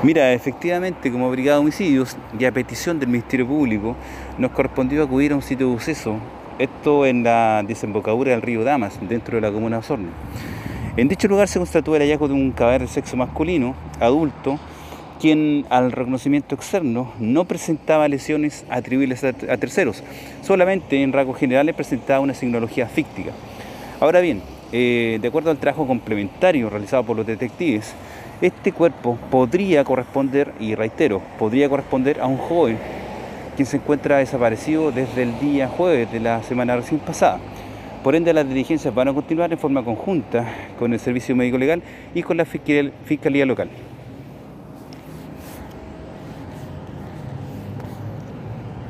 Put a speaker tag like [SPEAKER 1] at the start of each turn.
[SPEAKER 1] Mira, efectivamente, como Brigada de Homicidios y a petición del Ministerio Público, nos correspondió acudir a un sitio de suceso, esto en la desembocadura del río Damas, dentro de la comuna de Osorno. En dicho lugar se constató el hallazgo de un cadáver de sexo masculino, adulto, quien al reconocimiento externo no presentaba lesiones atribuibles a, terceros, solamente en rasgos generales presentaba una signología fíctica. Ahora bien, eh, de acuerdo al trabajo complementario realizado por los detectives, este cuerpo podría corresponder, y reitero, podría corresponder a un joven quien se encuentra desaparecido desde el día jueves de la semana recién pasada. Por ende, las diligencias van a continuar en forma conjunta con el Servicio Médico Legal y con la Fiscalía Local.